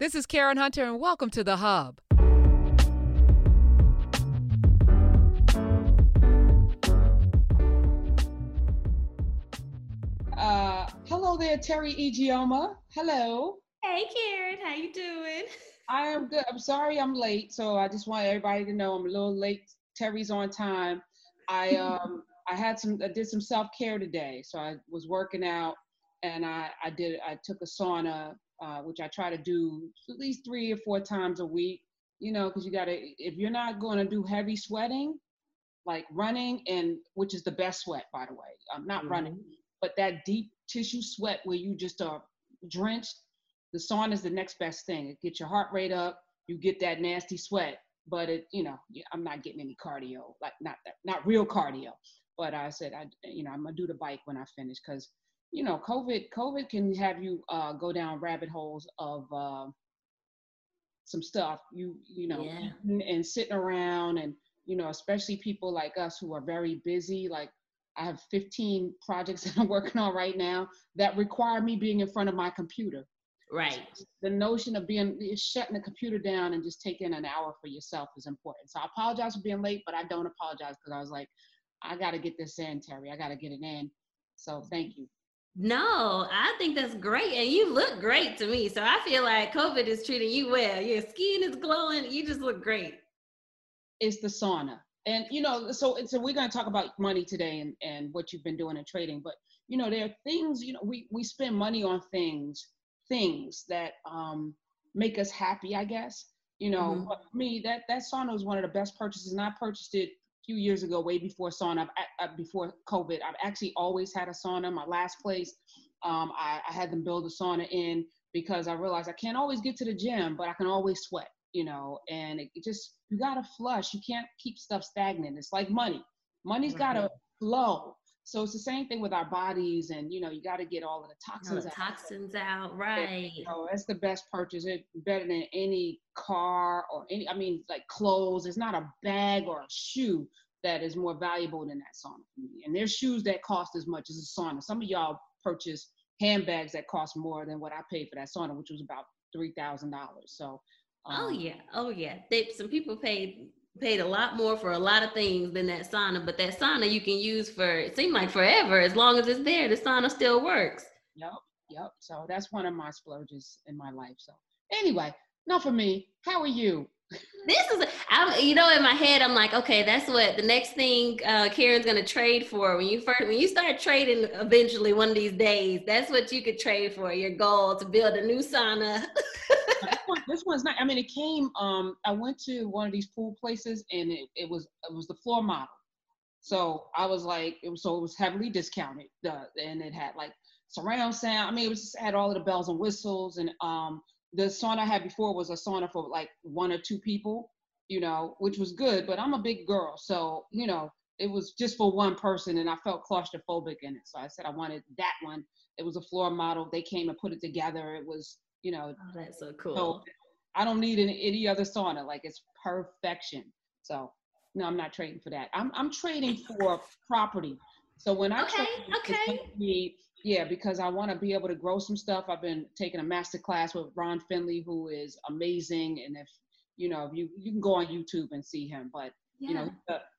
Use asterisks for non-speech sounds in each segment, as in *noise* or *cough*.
This is Karen Hunter, and welcome to The Hub. Uh, hello there, Teri Ijeoma. Hello. Hey, Karen. How you doing? I am good. I'm sorry I'm late, so I just want everybody to know I'm a little late. Teri's on time. I *laughs* um I had some I did some self care today, so I was working out and I I did I took a sauna, uh, which I try to do at least three or four times a week. You know, because you gotta if you're not going to do heavy sweating, like running and which is the best sweat by the way. I'm not mm-hmm. running, but that deep tissue sweat where you just are drenched. The sauna is the next best thing. It gets your heart rate up. You get that nasty sweat, but it, you know, I'm not getting any cardio, like not that, not real cardio. But I said, I, you know, I'm gonna do the bike when I finish because you know, COVID, COVID can have you uh, go down rabbit holes of uh, some stuff. You, you know, yeah. and sitting around, and you know, especially people like us who are very busy. Like I have 15 projects *laughs* that I'm working on right now that require me being in front of my computer. Right. The notion of being shutting the computer down and just taking an hour for yourself is important. So I apologize for being late, but I don't apologize because I was like, I got to get this in, Teri. I got to get it in. So thank you. No, I think that's great. And you look great to me. So I feel like COVID is treating you well. Your skin is glowing. You just look great. It's the sauna. And you know, so so we're gonna talk about money today and, and what you've been doing in trading. But you know, there are things, you know, we, we spend money on things, things that um make us happy, I guess. You know, mm-hmm. for me, that that sauna was one of the best purchases, and I purchased it few years ago, way before sauna, uh, before COVID. I've actually always had a sauna. My last place, um, I, I, had them build a sauna in because I realized I can't always get to the gym, but I can always sweat, you know, and it, it just, you gotta flush. You can't keep stuff stagnant. It's like money. Money's gotta flow. So it's the same thing with our bodies, and you know, you got to get all of the toxins the out. Toxins out, right? You know, that's the best purchase. It better than any car or any. I mean, like clothes. It's not a bag or a shoe that is more valuable than that sauna for me. And there's shoes that cost as much as a sauna. Some of y'all purchase handbags that cost more than what I paid for that sauna, which was about three thousand dollars. So. Oh, um, oh yeah, oh yeah. They, some people paid paid a lot more for a lot of things than that sauna, but that sauna you can use for it seemed like forever. As long as it's there, the sauna still works. Yep, yep. So that's one of my splurges in my life. So anyway, not for me. How are you? this is I'm, you know in my head i'm like okay that's what the next thing uh, karen's gonna trade for when you first when you start trading eventually one of these days that's what you could trade for your goal to build a new sauna *laughs* one, this, one's not i mean it came um i went to one of these pool places and it, it was it was the floor model so i was like it was so it was heavily discounted uh, and it had like surround sound i mean it was had all of the bells and whistles and um the sauna I had before was a sauna for like one or two people, you know, which was good, but I'm a big girl. So, you know, it was just for one person and I felt claustrophobic in it. So I said I wanted that one. It was a floor model. They came and put it together. It was, you know, oh, that's so cool. So I don't need any, any other sauna. Like it's perfection. So no, I'm not trading for that. I'm I'm trading for property. So when I okay, trade, okay. Yeah, because I want to be able to grow some stuff. I've been taking a master class with Ron Finley, who is amazing. And if you know, if you you can go on YouTube and see him, but yeah. you know,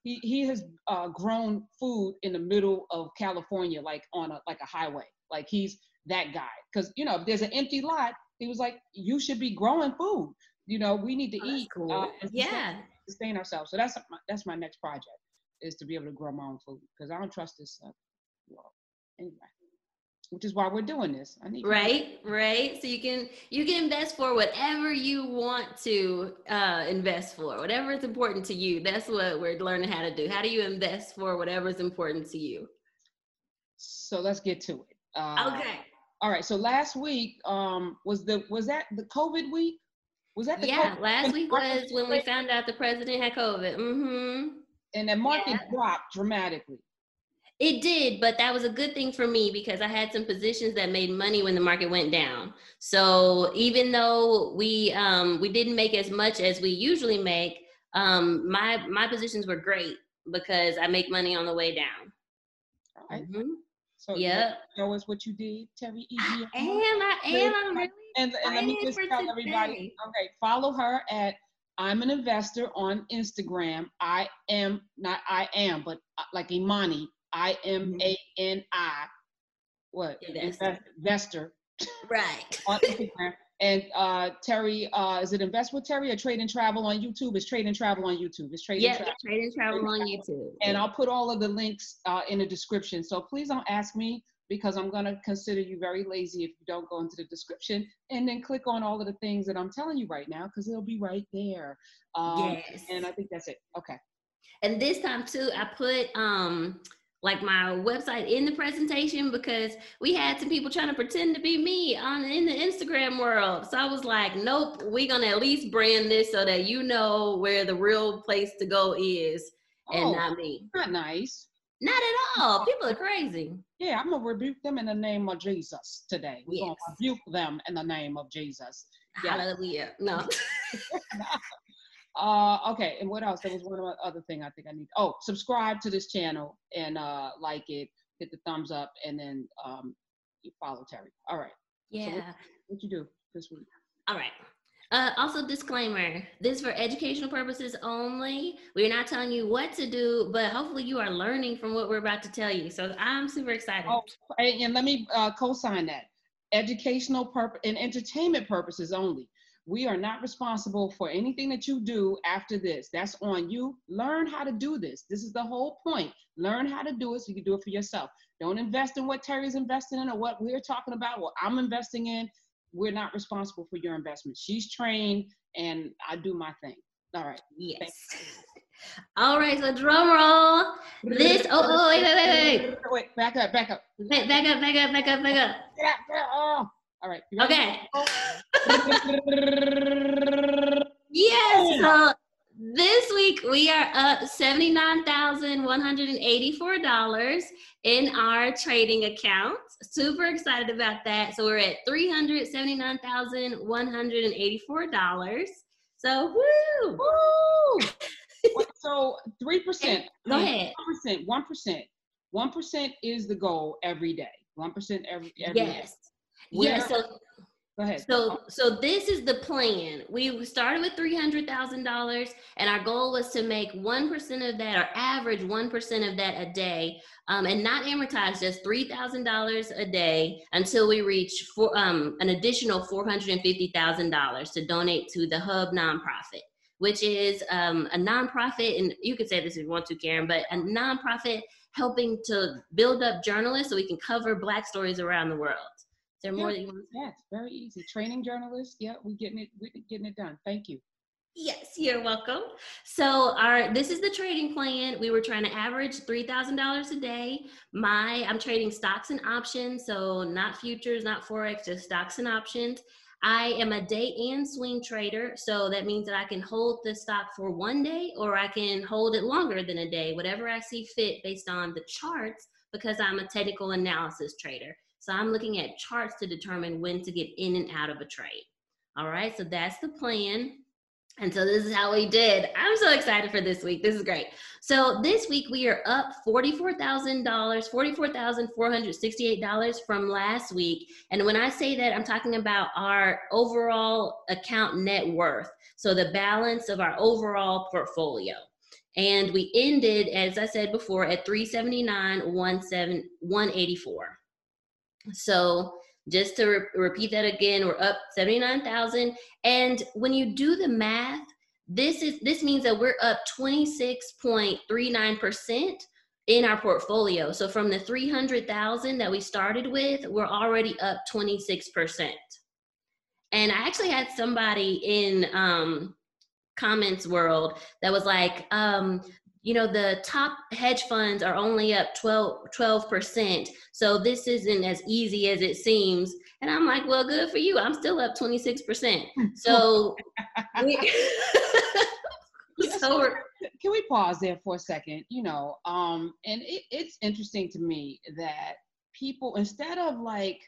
he he has uh, grown food in the middle of California, like on a like a highway. Like he's that guy. Because you know, if there's an empty lot, he was like, you should be growing food. You know, we need to oh, eat. Cool. Uh, yeah. Sustain ourselves. So that's my, that's my next project is to be able to grow my own food because I don't trust this stuff. Well, anyway which is why we're doing this. I need right, right. So you can you can invest for whatever you want to uh, invest for, whatever is important to you. That's what we're learning how to do. How do you invest for whatever is important to you? So let's get to it. Uh, okay. All right. So last week um, was the was that the COVID week? Was that the yeah? COVID? Last week was when we found out the president had COVID. Mm-hmm. And the market yeah. dropped dramatically. It did, but that was a good thing for me because I had some positions that made money when the market went down. So even though we um, we didn't make as much as we usually make, um, my my positions were great because I make money on the way down. All right. Mm-hmm. So yeah, show us what you did, Teri. I am. I am. I'm really and, and let me just tell everybody. Okay, follow her at I'm an investor on Instagram. I am not I am, but uh, like Imani. I M A N I. What? Investor. Invest- Investor Right. *laughs* on Instagram. And uh, Teri, uh, is it Invest with Teri or Trade and Travel on YouTube? It's Trade and Travel on YouTube. It's Trade and Travel. trade and travel on YouTube. And I'll put all of the links uh, in the description. So please don't ask me because I'm going to consider you very lazy if you don't go into the description and then click on all of the things that I'm telling you right now because it'll be right there. Um, yes. And I think that's it. Okay. And this time too, I put um like my website in the presentation because we had some people trying to pretend to be me on in the Instagram world. So I was like, nope, we're gonna at least brand this so that you know where the real place to go is and Oh, not me. not nice. Not at all. People are crazy. Yeah, I'm going to rebuke them in the name of Jesus today. We're gonna rebuke them in the name of Jesus. Hallelujah. No. *laughs* *laughs* Uh, okay, and what else? There was one other thing I think I need. Oh, subscribe to this channel and uh, like it, hit the thumbs up, and then um, you follow Teri. All right, Yeah. what you do this week? All right. Uh, also, disclaimer this for educational purposes only. We're not telling you what to do, but hopefully, you are learning from what we're about to tell you. So, I'm super excited. Oh, and, and let me uh, co-sign that. Educational purpose and entertainment purposes only. We are not responsible for anything that you do after this. That's on you. Learn how to do this. This is the whole point. Learn how to do it so you can do it for yourself. Don't invest in what Teri's investing in or what we're talking about, what I'm investing in. We're not responsible for your investment. She's trained and I do my thing. All right. Yes. *laughs* All right, so drum roll. This, oh, oh, wait, wait, wait, wait. Wait, back up, back up. Wait, back up, back up, back up, back up. Get out, get out. Oh. All right. Okay. *laughs* Yes. So this week we are up $79,184 in our trading account. Super excited about that. So we're at $379,184. So woo! Woo! so three percent. *laughs* Go ahead. One percent. One percent. One percent is the goal every day. One percent every every day. Yes. Yes. Where- So Go ahead. So, so this is the plan. We started with three hundred thousand dollars, and our goal was to make one percent of that, or average one percent of that a day, um, and not amortize just three thousand dollars a day until we reach for um, an additional four hundred and fifty thousand dollars to donate to the Hub nonprofit, which is um, a nonprofit, and you could say this if you want to, Karen, but a nonprofit helping to build up journalists so we can cover Black stories around the world. There more Yeah. that you want to say? Very easy. Training journalists. Yeah, we're getting it. We're getting it done. Thank you. Yes, you're welcome. So our this is the trading plan. We were trying to average three thousand dollars a day. My I'm trading stocks and options, so not futures, not forex, just stocks and options. I am a day and swing trader, so that means that I can hold the stock for one day or I can hold it longer than a day, whatever I see fit based on the charts, because I'm a technical analysis trader. So I'm looking at charts to determine when to get in and out of a trade. All right, so that's the plan. And so this is how we did. I'm so excited for this week. This is great. So this week we are up $44,000, $44,468 from last week. And when I say that, I'm talking about our overall account net worth. So the balance of our overall portfolio. And we ended, as I said before, at 379, 184. So just to re- repeat that again, we're up 79,000. And when you do the math, this is this means that we're up 26.39% in our portfolio. So from the 300,000 that we started with, we're already up 26%. And I actually had somebody in um, comments world that was like, um, you know, the top hedge funds are only up 12, 12%. So this isn't as easy as it seems. And I'm like, well, good for you. I'm still up 26%. *laughs* So, we, *laughs* so we're, Can we pause there for a second? You know, um, and it, it's interesting to me that people instead of like,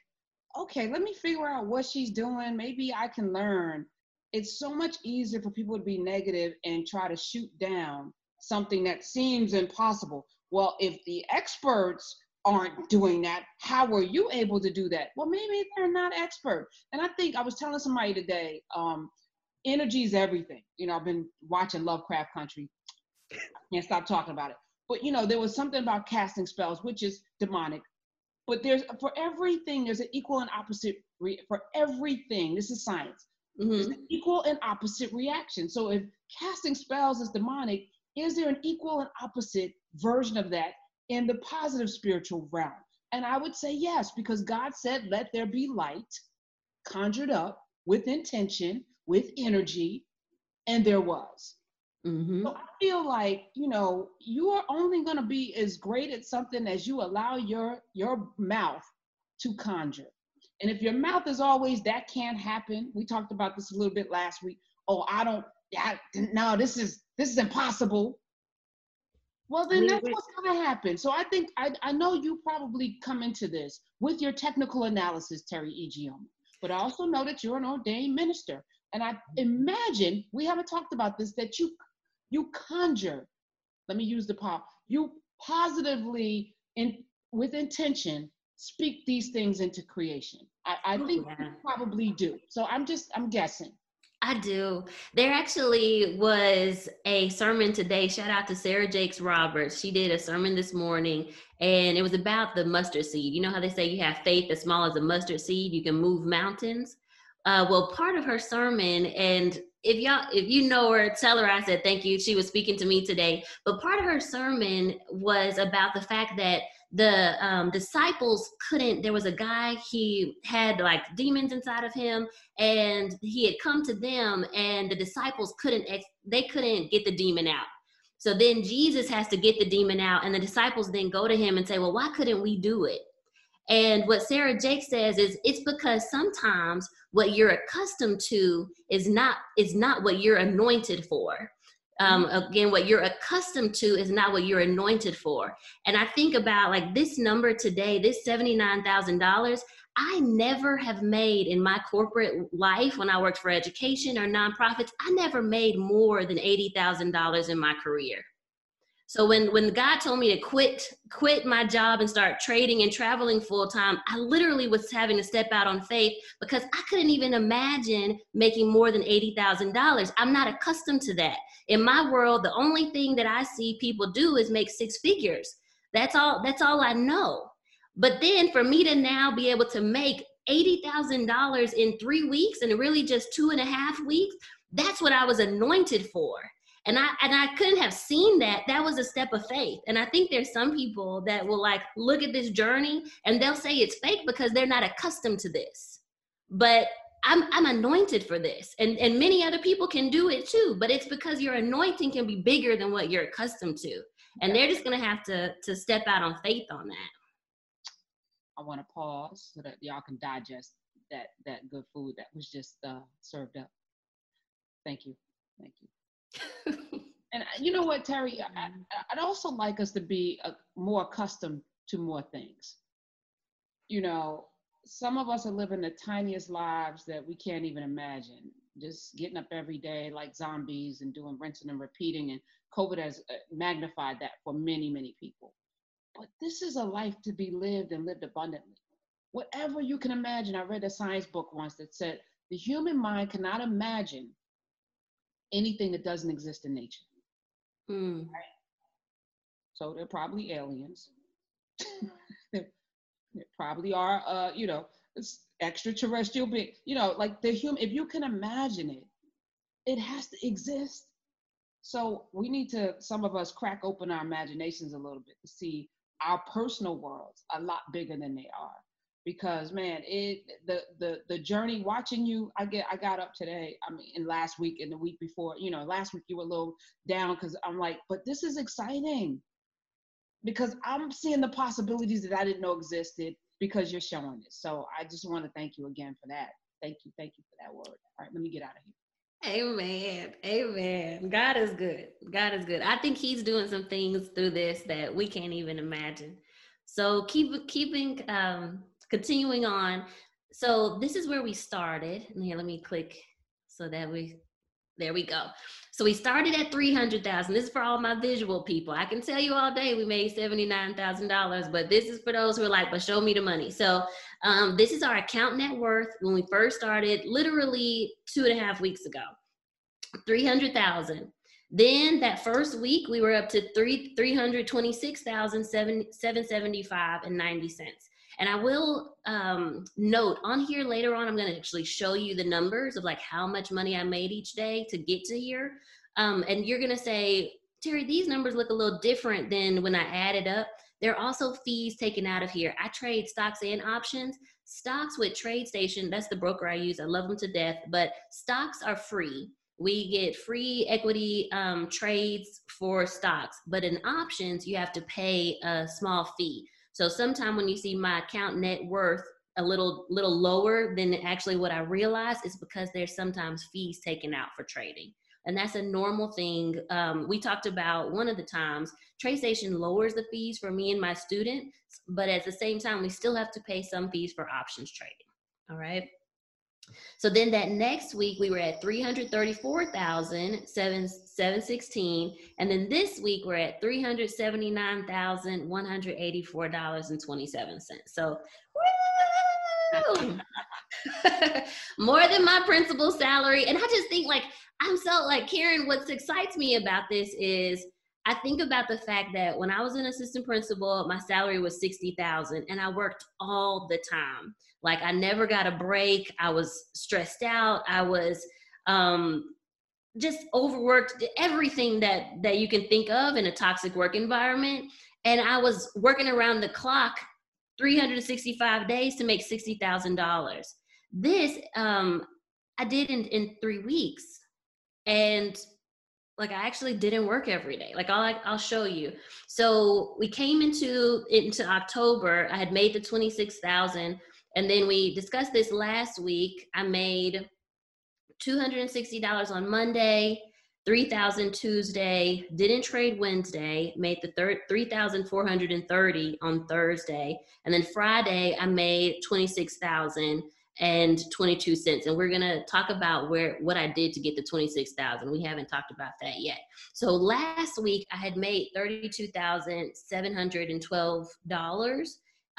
okay, let me figure out what she's doing. Maybe I can learn. It's so much easier for people to be negative and try to shoot down something that seems impossible. Well, if the experts aren't doing that. How were you able to do that? Well, maybe they're not expert. And I think I was telling somebody today, um, energy is everything. You know, I've been watching Lovecraft Country. I can't stop talking about it. But you know, there was something about casting spells, which is demonic. But there's for everything, there's an equal and opposite re- for everything. This is science. Mm-hmm. There's an equal and opposite reaction. So if casting spells is demonic, is there an equal and opposite version of that in the positive spiritual realm? And I would say yes, because God said, let there be light, conjured up with intention, with energy, and there was. Mm-hmm. So I feel like, you know, you are only going to be as great at something as you allow your your mouth to conjure. And if your mouth is always that can't happen, we talked about this a little bit last week. Oh, I don't I, no, this is this is impossible. Well, then that's what's gonna happen. So I think I, I know you probably come into this with your technical analysis, Teri Ijeoma, but I also know that you're an ordained minister. And I imagine we haven't talked about this that you you conjure. Let me use the power. You positively in with intention speak these things into creation. I, I think yeah. you probably do. So I'm just I'm guessing. I do. There actually was a sermon today. Shout out to Sarah Jakes Roberts. She did a sermon this morning and it was about the mustard seed. You know how they say you have faith as small as a mustard seed, you can move mountains? Uh, well, part of her sermon, and if y'all, if you know her, tell her I said thank you. She was speaking to me today. But part of her sermon was about the fact that the um, disciples couldn't there was a guy he had like demons inside of him and he had come to them and the disciples couldn't ex- they couldn't get the demon out. So then jesus has to get the demon out and the disciples then go to him and say well why couldn't we do it? And what sarah jake says is it's because sometimes what you're accustomed to is not is not what you're anointed for um, mm-hmm. again what you're accustomed to is not what you're anointed for and i think about like this number today this $79000 i never have made in my corporate life when i worked for education or nonprofits i never made more than $80000 in my career so when when God told me to quit quit my job and start trading and traveling full time, I literally was having to step out on faith because I couldn't even imagine making more than $80,000. I'm not accustomed to that. In my world, the only thing that I see people do is make six figures. That's all that's all I know. But then for me to now be able to make $80,000 in three weeks and really just two and a half weeks, that's what I was anointed for and i and i couldn't have seen that. That was a step of faith. And i think there's some people that will like look at this journey and they'll say it's fake because they're not accustomed to this. But i'm i'm anointed for this. And and many other people can do it too but it's because your anointing can be bigger than what you're accustomed to. And they're just to have to to step out on faith on that. I want to pause so that y'all can digest that that good food that was just uh, served up. Thank you. Thank you and you know what, Teri? I, would also like us to be uh, more accustomed to more things. You know, some of us are living the tiniest lives that we can't even imagine. Just getting up every day like zombies and doing rinsing and repeating. And COVID has uh, magnified that for many, many people. But this is a life to be lived and lived abundantly. Whatever you can imagine. I read a science book once that said the human mind cannot imagine anything that doesn't exist in nature. Mm. Right? So they're probably aliens. *laughs* there, probably are, uh, you know, it's extraterrestrial being, you know, like the human, if you can imagine it, it has to exist. So we need to, some of us crack open our imaginations a little bit to see our personal worlds a lot bigger than they are because man it the the the journey watching you i get i got up today i mean in last week and the week before you know last week you were a little down because i'm like but this is exciting because i'm seeing the possibilities that i didn't know existed because you're showing it so i just want to thank you again for that thank you thank you for that word all right let me get out of here Amen. Amen. God is good. God is good. I think He's doing some things through this that we can't even imagine. So keep keeping um, continuing on. So this is where we started. And here, let me click so that we There we go. So we started at 300,000. This is for all my visual people. I can tell you all day we made $79,000, but this is for those who are like, but show me the money. So um, this is our account net worth when we first started, literally two and a half weeks ago. 300,000. Then that first week we were up to three 326,775 and 90 cents. And I will um, note on here later on, I'm going to actually show you the numbers of like how much money I made each day to get to here. Um, and you're going to say, Teri, these numbers look a little different than when I added up. There are also fees taken out of here. I trade stocks and options. Stocks with TradeStation, that's the broker I use. I love them to death, but stocks are free. We get free equity um, trades for stocks, but in options, you have to pay a small fee. So sometime when you see my account net worth a little little lower than actually what I realize is because there's sometimes fees taken out for trading. And that's a normal thing. Um, we talked about one of the times TradeStation lowers the fees for me and my students, but at the same time, we still have to pay some fees for options trading. All right. So then that next week we were at 334,716 and then this week we're at $379,184.27. So *laughs* more than my principal salary. And I just think like I'm so like Karen what excites me about this is I think about the fact that when I was an assistant principal, my salary was 60,000 and I worked all the time. Like I never got a break. I was stressed out. I was um, just overworked, everything that that you can think of in a toxic work environment. And I was working around the clock 365 days to make $60,000. This um, I did in, in three weeks. And like I actually didn't work every day. Like I'll I'll show you. So we came into into October. I had made the twenty six thousand, and then we discussed this last week. I made two hundred and sixty dollars on Monday, three thousand Tuesday. Didn't trade Wednesday. Made the third three thousand four hundred and thirty on Thursday, and then Friday I made twenty six thousand and 22 cents and we're going to talk about where what i did to get the 26000 we haven't talked about that yet. So last week i had made $32712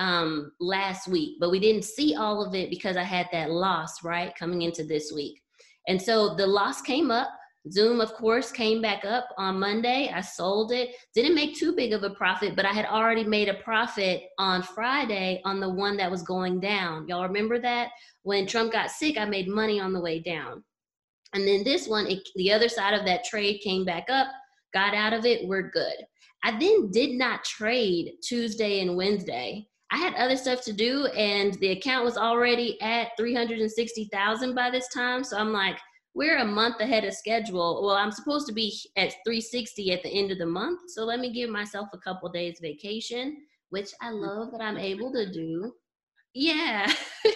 um, last week but we didn't see all of it because i had that loss right coming into this week. And so the loss came up Zoom, of course, came back up on Monday. I sold it. Didn't make too big of a profit, but I had already made a profit on Friday on the one that was going down. Y'all remember that? When Trump got sick, I made money on the way down. And then this one, it, the other side of that trade came back up, got out of it, we're good. I then did not trade Tuesday and Wednesday. I had other stuff to do, and the account was already at 360,000 by this time. So I'm like, we're a month ahead of schedule. Well, I'm supposed to be at 360 at the end of the month. So let me give myself a couple days vacation, which I mm. love that I'm able to do. Yeah. *laughs*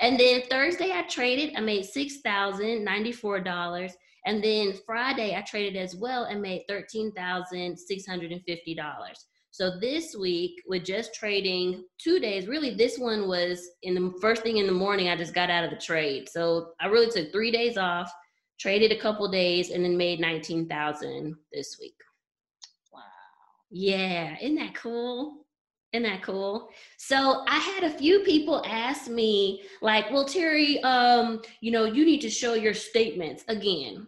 and then Thursday I traded, I made $6,094. And then Friday I traded as well and made $13,650. So this week, with just trading two days, really this one was in the first thing in the morning, I just got out of the trade. So I really took three days off, traded a couple days, and then made 19,000 this week. Wow. Yeah, isn't that cool? Isn't that cool? So I had a few people ask me, like, well, Teri, um, you know, you need to show your statements again.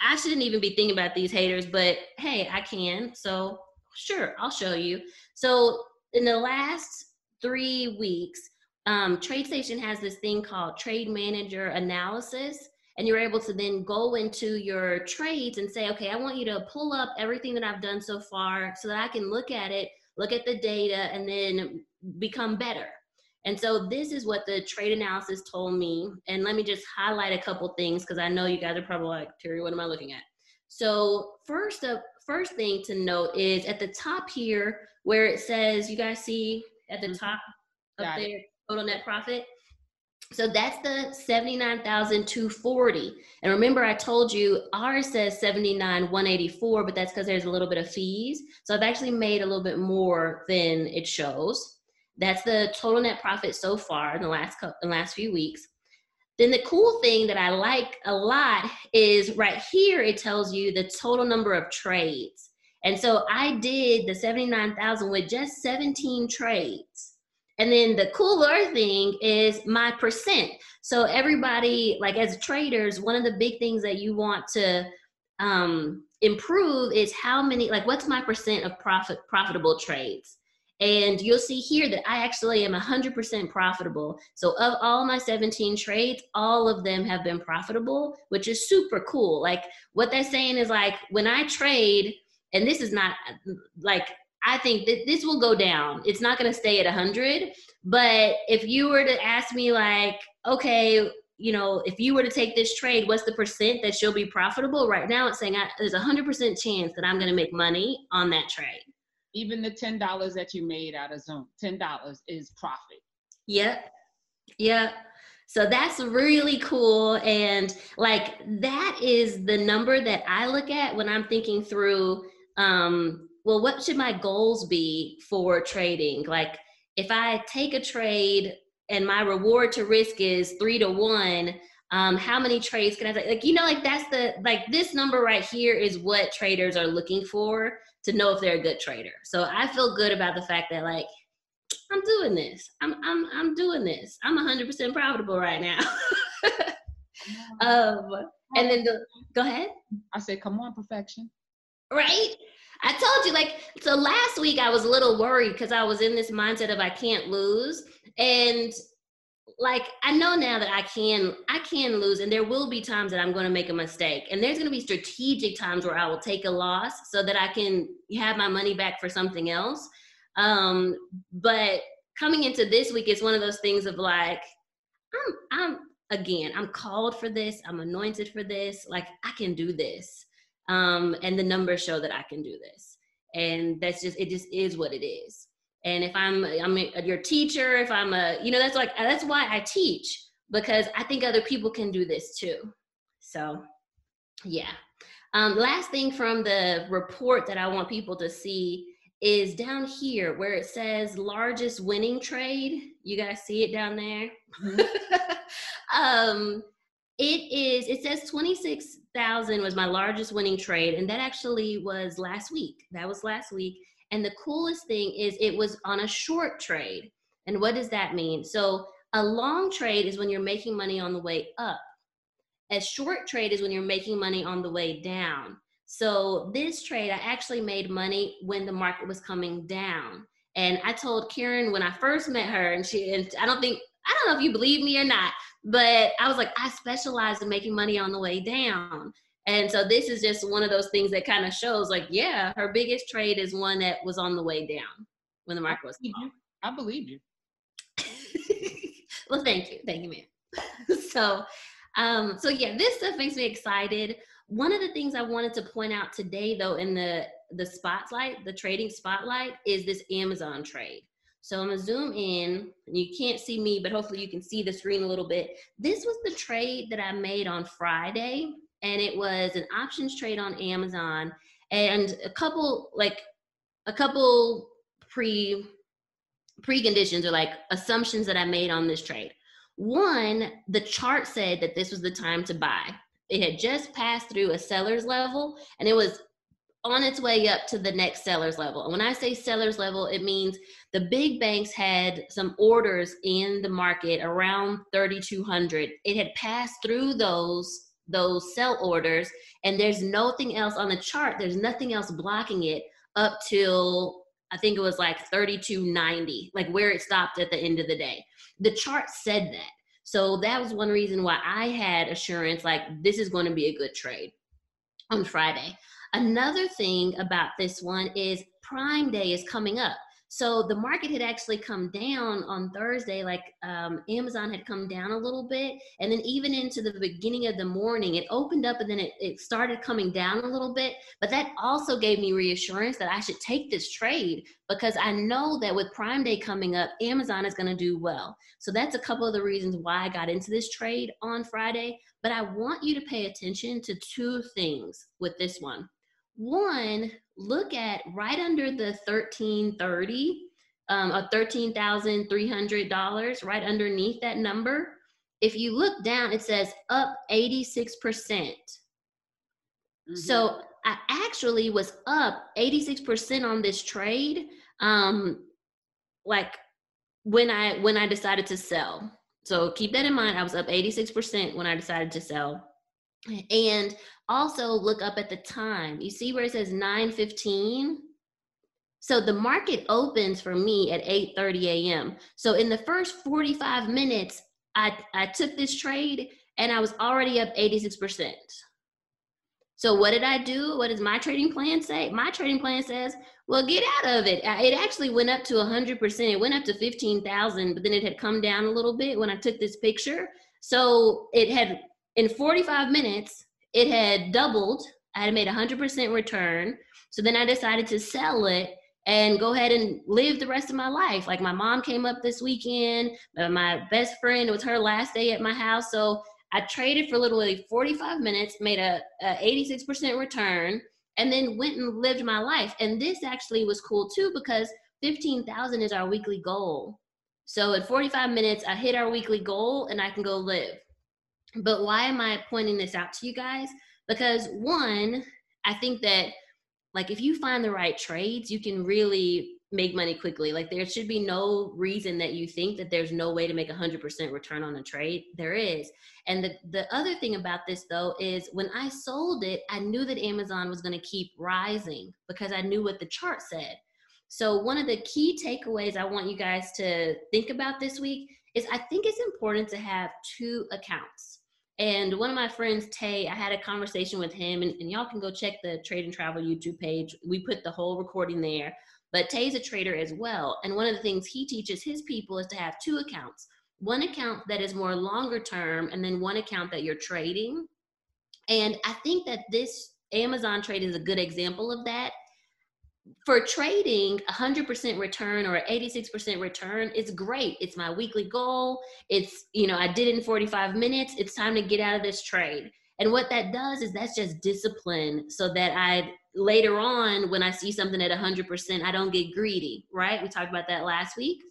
I shouldn't even be thinking about these haters, but hey, I can. So Sure, I'll show you. So in the last three weeks, um, TradeStation has this thing called Trade Manager Analysis. And you're able to then go into your trades and say, okay, I want you to pull up everything that I've done so far so that I can look at it, look at the data, and then become better. And so this is what the trade analysis told me. And let me just highlight a couple things because I know you guys are probably like, Teri, what am I looking at? So first up, first thing to note is at the top here where it says, you guys see at the mm-hmm. top up there, total net profit. So that's the 79,240. And remember I told you ours says 79,184, but that's because there's a little bit of fees. So I've actually made a little bit more than it shows. That's the total net profit so far in the last couple, in the last few weeks. Then the cool thing that I like a lot is right here, it tells you the total number of trades. And so I did the 79,000 with just 17 trades. And then the cooler thing is my percent. So everybody, like as traders, one of the big things that you want to um, improve is how many, like what's my percent of profit profitable trades. And you'll see here that I actually am 100% profitable. So, of all my 17 trades, all of them have been profitable, which is super cool. Like, what they're saying is like, when I trade, and this is not like, I think that this will go down. It's not going to stay at 100. But if you were to ask me, like, okay, you know, if you were to take this trade, what's the percent that you'll be profitable? Right now, it's saying I, there's a 100% chance that I'm going to make money on that trade even the ten dollars that you made out of Zoom, ten dollars is profit. Yep. Yep. So that's really cool. And like that is the number that I look at when I'm thinking through um, well, what should my goals be for trading? Like if I take a trade and my reward to risk is three to one, um, how many trades can I take? Like, you know, like that's the like this number right here is what traders are looking for to know if they're a good trader. So I feel good about the fact that like I'm doing this. I'm I'm I'm doing this. I'm 100% profitable right now. *laughs* um, and then the, go ahead. I said, come on, perfection. Right. I told you, like, so last week I was a little worried because I was in this mindset of I can't lose, and like I know now that I can I can lose and there will be times that I'm going to make a mistake. And there's going to be strategic times where I will take a loss so that I can have my money back for something else. Um but coming into this week it's one of those things of like I'm I'm again I'm called for this. I'm anointed for this. Like I can do this um and the numbers show that I can do this. And that's just it just is what it is. And if i'm i'm a, your teacher if i'm a you know that's like that's why i teach because i think other people can do this too. So yeah. Um, last thing from the report that i want people to see is down here where it says largest winning trade. You guys see it down there? Mm-hmm. *laughs* um, it is it says 26000 was my largest winning trade and that actually was last week that was last week and the coolest thing is it was on a short trade. And what does that mean? So a long trade is when you're making money on the way up. A short trade is when you're making money on the way down. So this trade, I actually made money when the market was coming down. And I told Karen when I first met her, and she, and I don't think, I don't know if you believe me or not, but I was like, I specialize in making money on the way down. And so this is just one of those things that kind of shows like, yeah, her biggest trade is one that was on the way down when the market was. I believe you. *laughs* well, thank you. Thank you, man. *laughs* so, um, so yeah, this stuff makes me excited. One of the things I wanted to point out today though in the the spotlight, the trading spotlight is this Amazon trade. So I'm gonna zoom in. You can't see me, but hopefully you can see the screen a little bit. This was the trade that I made on Friday and it was an options trade on Amazon and a couple like a couple pre preconditions or like assumptions that I made on this trade. One, the chart said that this was the time to buy. It had just passed through a seller's level and it was on its way up to the next seller's level. And when I say seller's level, it means the big banks had some orders in the market around 3,200. It had passed through those those sell orders and there's nothing else on the chart there's nothing else blocking it up till i think it was like 3290 like where it stopped at the end of the day the chart said that so that was one reason why i had assurance like this is going to be a good trade on friday another thing about this one is prime day is coming up so the market had actually come down on Thursday, like um, Amazon had come down a little bit. And then even into the beginning of the morning, it opened up and then it, it started coming down a little bit. But that also gave me reassurance that I should take this trade because I know that with Prime Day coming up, Amazon is going to do well. So that's a couple of the reasons why I got into this trade on Friday. But I want you to pay attention to two things with this one. One, look at right under the 1330 um, a $13,300 right underneath that number. if you look down, it says up 86%. percent Mhm. So I actually was up 86% on this trade. Um, like when I when I decided to sell. So keep that in mind. I was up 86% when I decided to sell. And also look up at the time. You see where it says 915? So the market opens for me at 8:30 a.m. So in the first 45 minutes, I, I took this trade and I was already up 86%. So what did I do? What does my trading plan say? My trading plan says, well, get out of it. It actually went up to 100%. It went up to 15,000, but then it had come down a little bit when I took this picture. So it had, in 45 minutes, it had doubled. I had made 100% return. So then I decided to sell it and go ahead and live the rest of my life. Like my mom came up this weekend, my best friend, it was her last day at my house. So I traded for literally 45 minutes, made a, a 86% return, and then went and lived my life. And this actually was cool too because 15,000 is our weekly goal. So in 45 minutes, I hit our weekly goal and I can go live. But why am I pointing this out to you guys? Because one, I think that like if you find the right trades, you can really make money quickly. Like there should be no reason that you think that there's no way to make a 100% return on a trade. There is. And the, the other thing about this though is when I sold it, I knew that Amazon was going to keep rising because I knew what the chart said. So one of the key takeaways I want you guys to think about this week is I think it's important to have two accounts. And one of my friends, Tay, I had a conversation with him, and, and y'all can go check the Trade and Travel YouTube page. We put the whole recording there. But Tay's a trader as well. And one of the things he teaches his people is to have two accounts one account that is more longer term, and then one account that you're trading. And I think that this Amazon trade is a good example of that. For trading, 100% return or 86% return is great. It's my weekly goal. It's, you know, I did it in 45 minutes. It's time to get out of this trade. And what that does is that's just discipline so that I later on, when I see something at 100%, I don't get greedy, right? We talked about that last week.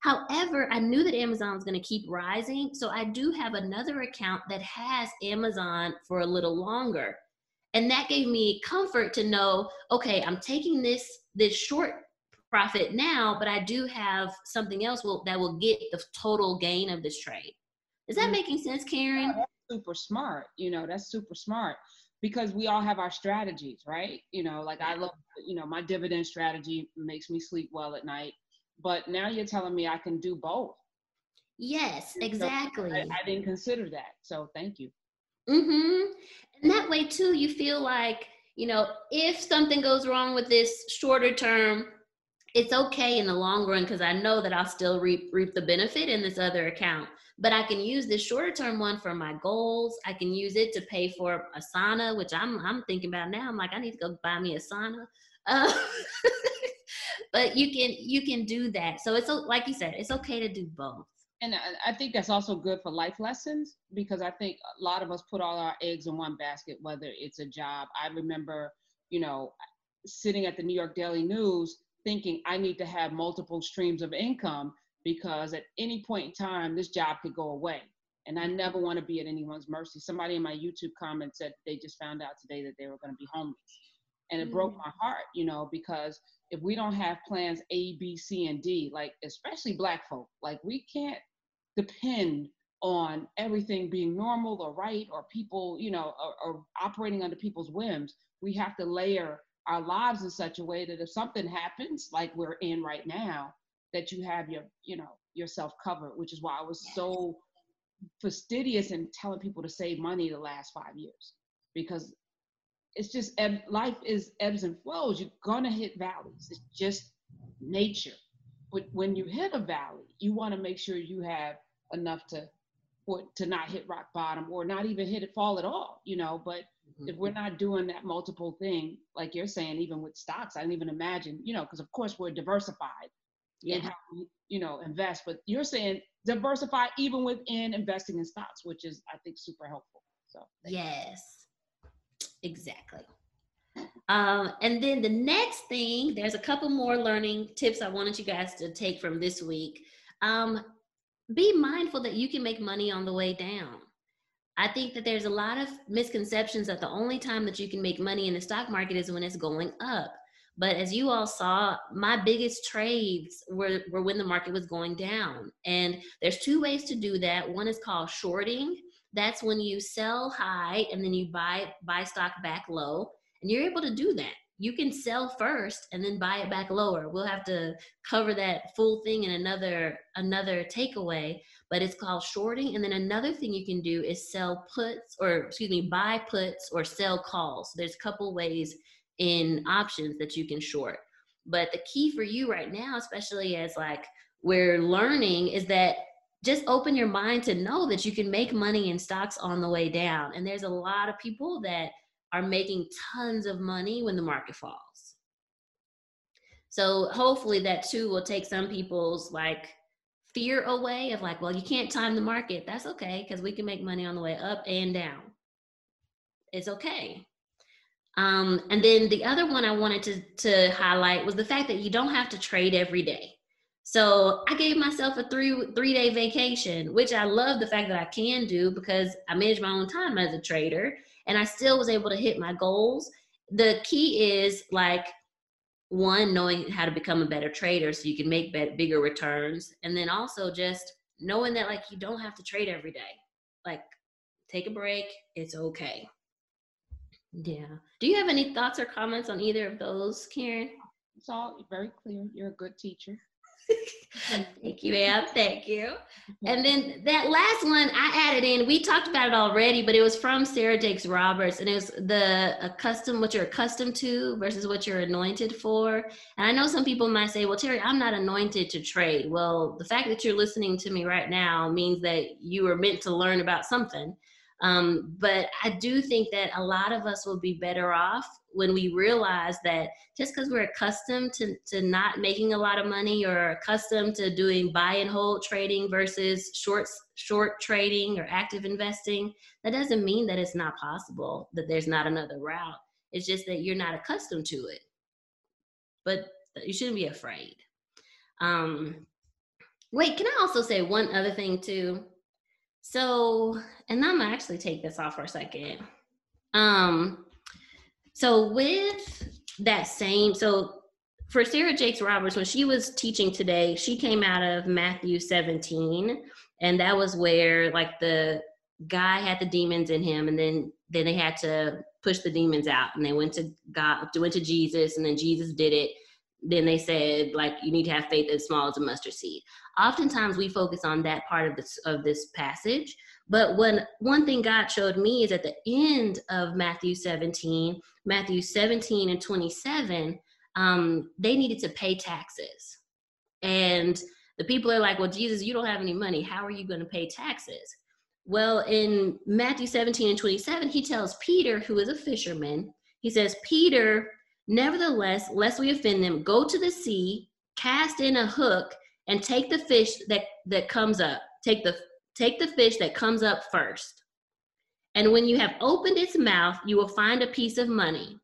However, I knew that Amazon was going to keep rising. So I do have another account that has Amazon for a little longer. And that gave me comfort to know, okay, I'm taking this this short profit now, but I do have something else will, that will get the total gain of this trade. Is that Mm. making sense, Karen? Yeah, that's super smart. You know, that's super smart because we all have our strategies, right? You know, like I love, you know, my dividend strategy makes me sleep well at night. But now you're telling me I can do both. Yes, So exactly. I, I didn't consider that. So thank you. Mm-hmm. And that way too, you feel like, you know, if something goes wrong with this shorter term, it's okay in the long run because I know that I'll still reap reap the benefit in this other account. But I can use this shorter term one for my goals. I can use it to pay for a sauna, which I'm I'm thinking about now. I'm like, I need to go buy me a sauna. Uh, *laughs* but you can you can do that. So it's like you said, it's okay to do both. And I, think that's also good for life lessons because I think a lot of us put all our eggs in one basket, whether it's a job. I remember, you know, sitting at the New York Daily News thinking I need to have multiple streams of income because at any point in time, this job could go away. And I never want to be at anyone's mercy. Somebody in my YouTube comment said they just found out today that they were going to be homeless. And it broke mm. my heart, you know, because if we don't have plans A, B, C, and D, like especially black folk, like we can't depend on everything being normal or right or people, you know, or, or operating under people's whims. We have to layer our lives in such a way that if something happens, like we're in right now, that you have your, you know, yourself covered, which is why I was so fastidious in telling people to save money the last five years because it's just ebb, life is ebbs and flows. You're gonna hit valleys. It's just nature. But when you hit a valley, you want to make sure you have enough to for to not hit rock bottom or not even hit it fall at all. You know, but mm-hmm. if we're not doing that multiple thing, like you're saying, even with stocks, I don't even imagine. You know, because of course we're diversified in how we, you know, invest. But you're saying diversify even within investing in stocks, which is I think super helpful. So thank you. Yes, exactly. Um, and then the next thing, there's a couple more learning tips I wanted you guys to take from this week. Um, be mindful that you can make money on the way down. I think that there's a lot of misconceptions that the only time that you can make money in the stock market is when it's going up. But as you all saw, my biggest trades were, were when the market was going down. And there's two ways to do that. One is called shorting. That's when you sell high and then you buy buy stock back low. And you're able to do that. You can sell first and then buy it back lower. We'll have to cover that full thing in another another takeaway, but it's called shorting. And then another thing you can do is sell puts or excuse me, buy puts or sell calls. There's a couple ways in options that you can short. But the key for you right now, especially as like we're learning, is that just open your mind to know that you can make money in stocks on the way down. And there's a lot of people that are making tons of money when the market falls. So hopefully that too will take some people's like fear away of like, well, you can't time the market. That's okay because we can make money on the way up and down. It's okay. Um, and then the other one I wanted to, to highlight was the fact that you don't have to trade every day. So I gave myself a three three day vacation, which I love the fact that I can do because I manage my own time as a trader, and I still was able to hit my goals. The key is like one knowing how to become a better trader so you can make better, bigger returns, and then also just knowing that like you don't have to trade every day. Like take a break, it's okay. Yeah. Do you have any thoughts or comments on either of those, Karen? It's all very clear. You're a good teacher. Thank you, Ab. Thank you. And then that last one I added in, we talked about it already, but it was from Sarah Jakes Roberts, and it was the custom what you're accustomed to versus what you're anointed for. And I know some people might say, well, Teri, I'm not anointed to trade. Well, the fact that you're listening to me right now means that you were meant to learn about something. Um, but I do think that a lot of us will be better off when we realize that just because we're accustomed to, to not making a lot of money or accustomed to doing buy and hold trading versus short short trading or active investing, that doesn't mean that it's not possible, that there's not another route. It's just that you're not accustomed to it. But you shouldn't be afraid. Um, wait, can I also say one other thing too? So, and I'm gonna actually take this off for a second. Um, so with that same, so for Sarah Jakes Roberts, when she was teaching today, she came out of Matthew 17, and that was where like the guy had the demons in him, and then then they had to push the demons out, and they went to God, went to Jesus, and then Jesus did it. Then they said like you need to have faith as small as a mustard seed. Oftentimes we focus on that part of this of this passage, but when one thing God showed me is at the end of Matthew 17, Matthew 17 and 27, um, they needed to pay taxes. And the people are like, well, Jesus, you don't have any money. How are you going to pay taxes? Well, in Matthew 17 and 27, he tells Peter, who is a fisherman, he says, Peter, nevertheless, lest we offend them, go to the sea, cast in a hook, and take the fish that, that comes up. Take the take the fish that comes up first. And when you have opened its mouth, you will find a piece of money.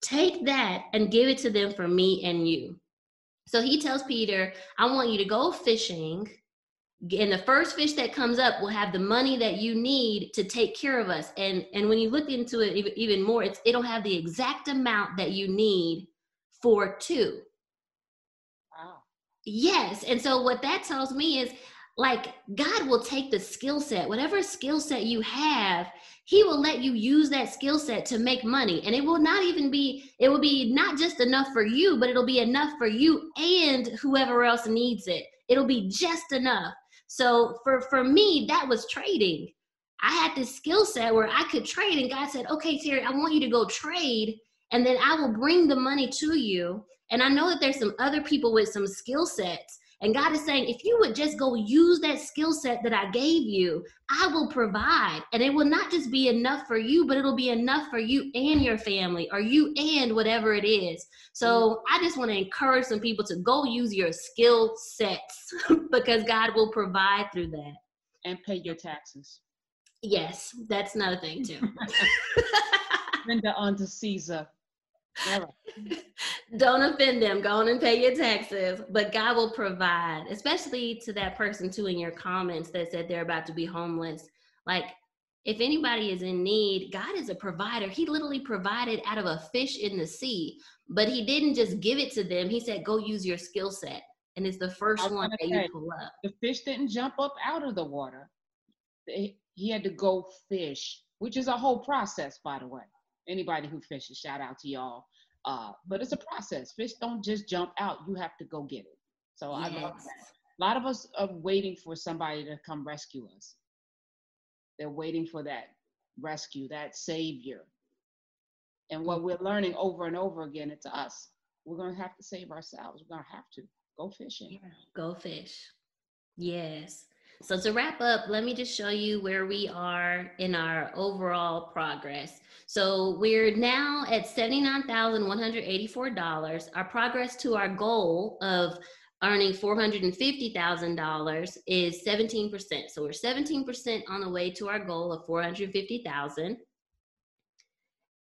Take that and give it to them for me and you. So he tells Peter, I want you to go fishing, and the first fish that comes up will have the money that you need to take care of us. And and when you look into it even more, it's it'll have the exact amount that you need for two. Wow. Yes. And so what that tells me is like God will take the skill set, whatever skill set you have, He will let you use that skill set to make money. And it will not even be, it will be not just enough for you, but it'll be enough for you and whoever else needs it. It'll be just enough. So for for me, that was trading. I had this skill set where I could trade, and God said, "Okay, Teri, I want you to go trade, and then I will bring the money to you." And I know that there's some other people with some skill sets and God is saying, if you would just go use that skill set that I gave you, I will provide. And it will not just be enough for you, but it'll be enough for you and your family or you and whatever it is. So I just want to encourage some people to go use your skill sets *laughs* because God will provide through that. And pay your taxes. Yes, that's another thing too. *laughs* Render unto Caesar. *laughs* Don't offend them. Go on and pay your taxes. But God will provide, especially to that person too in your comments that said they're about to be homeless. Like, if anybody is in need, God is a provider. He literally provided out of a fish in the sea, but He didn't just give it to them. He said, "Go use your skill set," and it's the first one that say, you pull up. The fish didn't jump up out of the water. He had to go fish, which is a whole process, by the way. Anybody who fishes, shout out to y'all. Uh, but it's a process. Fish don't just jump out. You have to go get it. So yes. I love that. A lot of us are waiting for somebody to come rescue us. They're waiting for that rescue, that savior. And what we're learning over and over again, it's us. We're going to have to save ourselves. We're going to have to go fishing. Go fish. Yes. So to wrap up, let me just show you where we are in our overall progress. So we're now at $79,184. Our progress to our goal of earning $450,000 is 17%. So we're 17% on the way to our goal of 450,000.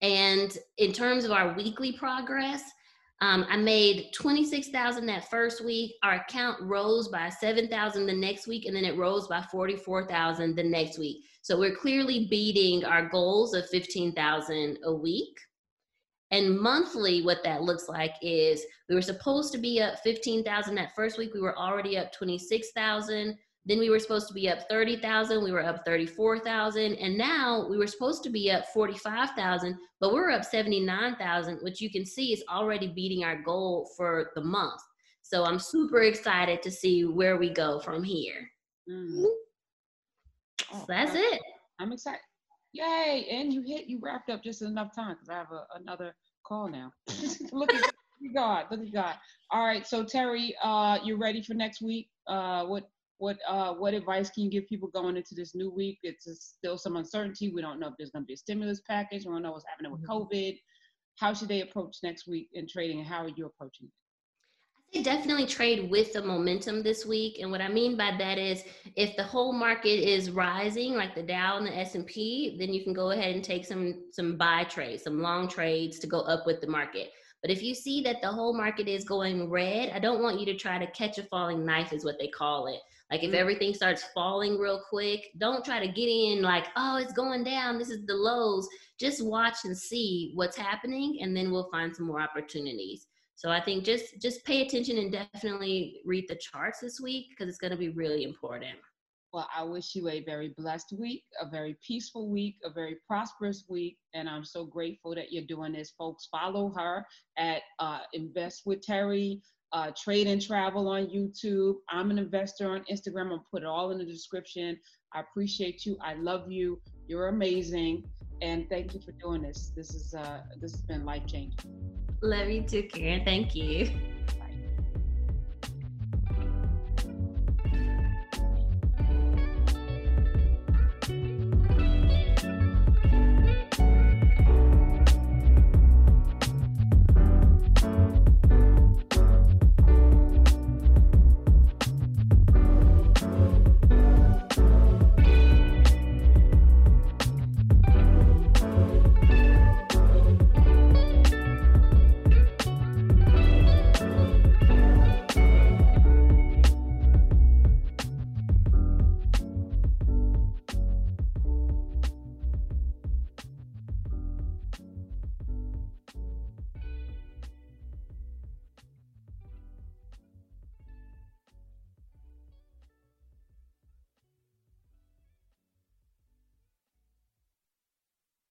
And in terms of our weekly progress, um, I made 26,000 that first week. Our account rose by 7,000 the next week, and then it rose by 44,000 the next week. So we're clearly beating our goals of 15,000 a week. And monthly, what that looks like is we were supposed to be up 15,000 that first week. We were already up 26,000. Then we were supposed to be up 30,000. We were up 34,000. And now we were supposed to be up 45,000, but we're up 79,000, which you can see is already beating our goal for the month. So I'm super excited to see where we go from here. Mm. So that's it. I'm excited. Yay! And you hit, you wrapped up just enough time because I have a, another call now. *laughs* look at God, look at God. All right, so Teri, uh, you're ready for next week? Uh, what what uh, what advice can you give people going into this new week? It's still some uncertainty. We don't know if there's going to be a stimulus package. We don't know what's happening with mm-hmm. COVID. How should they approach next week in trading, and how are you approaching it? I think definitely trade with the momentum this week and what i mean by that is if the whole market is rising like the dow and the s&p then you can go ahead and take some some buy trades some long trades to go up with the market but if you see that the whole market is going red i don't want you to try to catch a falling knife is what they call it like if mm-hmm. everything starts falling real quick don't try to get in like oh it's going down this is the lows just watch and see what's happening and then we'll find some more opportunities so I think just just pay attention and definitely read the charts this week because it's going to be really important. Well, I wish you a very blessed week, a very peaceful week, a very prosperous week, and I'm so grateful that you're doing this, folks. Follow her at uh, Invest with Teri, uh, Trade and Travel on YouTube. I'm an investor on Instagram. I'll put it all in the description. I appreciate you. I love you. You're amazing, and thank you for doing this. This is uh, this has been life changing. Love you too, Karen. Thank you.